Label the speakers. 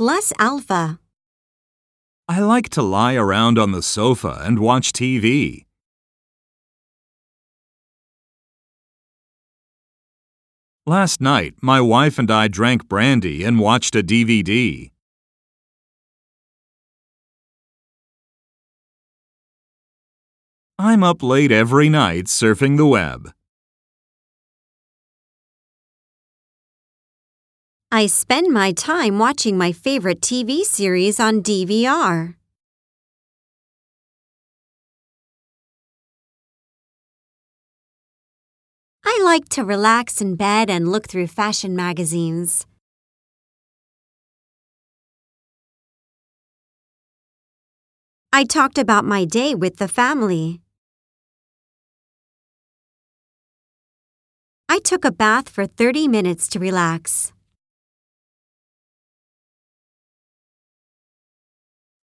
Speaker 1: plus alpha.
Speaker 2: I like to lie around on the sofa and watch TV. Last night, my wife and I drank brandy and watched a DVD. I'm up late every night surfing the web.
Speaker 1: I spend my time watching my favorite TV series on DVR. I like to relax in bed and look through fashion magazines. I talked about my day with the family. I took a bath for 30 minutes to relax.